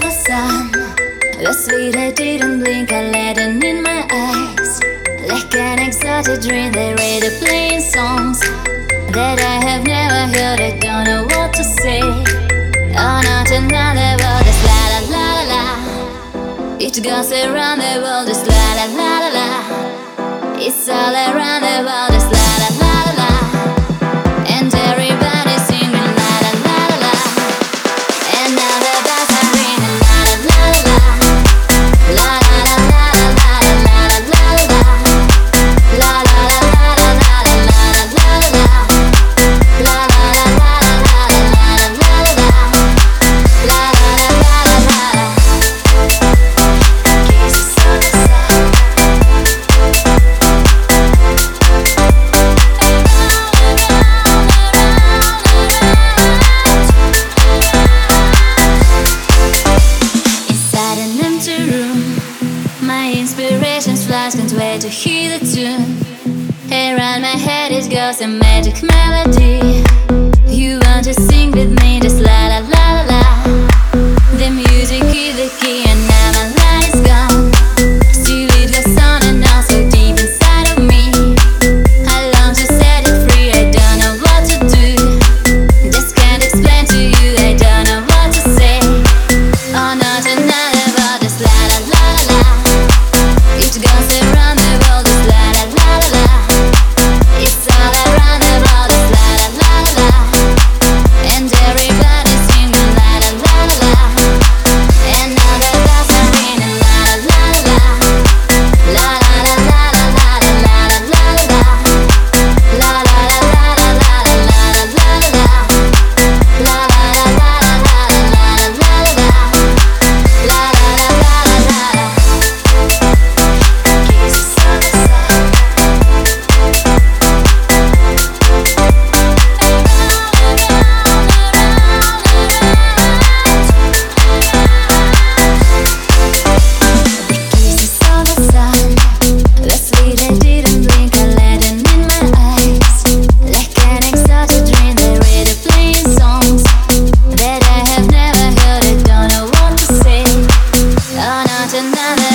the sun. The sweet didn't blink, it in my eyes. Like an exotic dream, they playing songs that I have never heard. I don't know what to say. Oh, not another world, just la la la la la. It goes around the world, just la la la la la. It's all around the world, la la inspirations flash, can't wait to hear the tune. Around my head it goes a magic melody. tonight